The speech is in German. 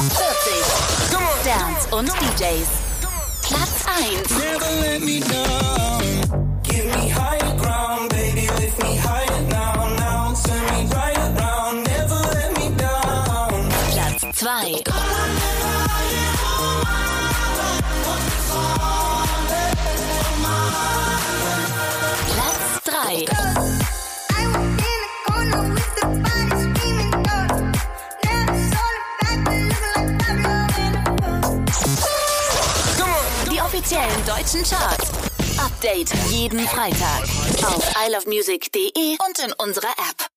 Top 40. Dance und DJs. Platz 1. Never let me down. Give me higher ground, baby, lift me higher now, now. Turn me right around, never let me down. Platz 2. Platz 3. offiziellen deutschen Charts. Update jeden Freitag auf isleofmusic.de und in unserer App.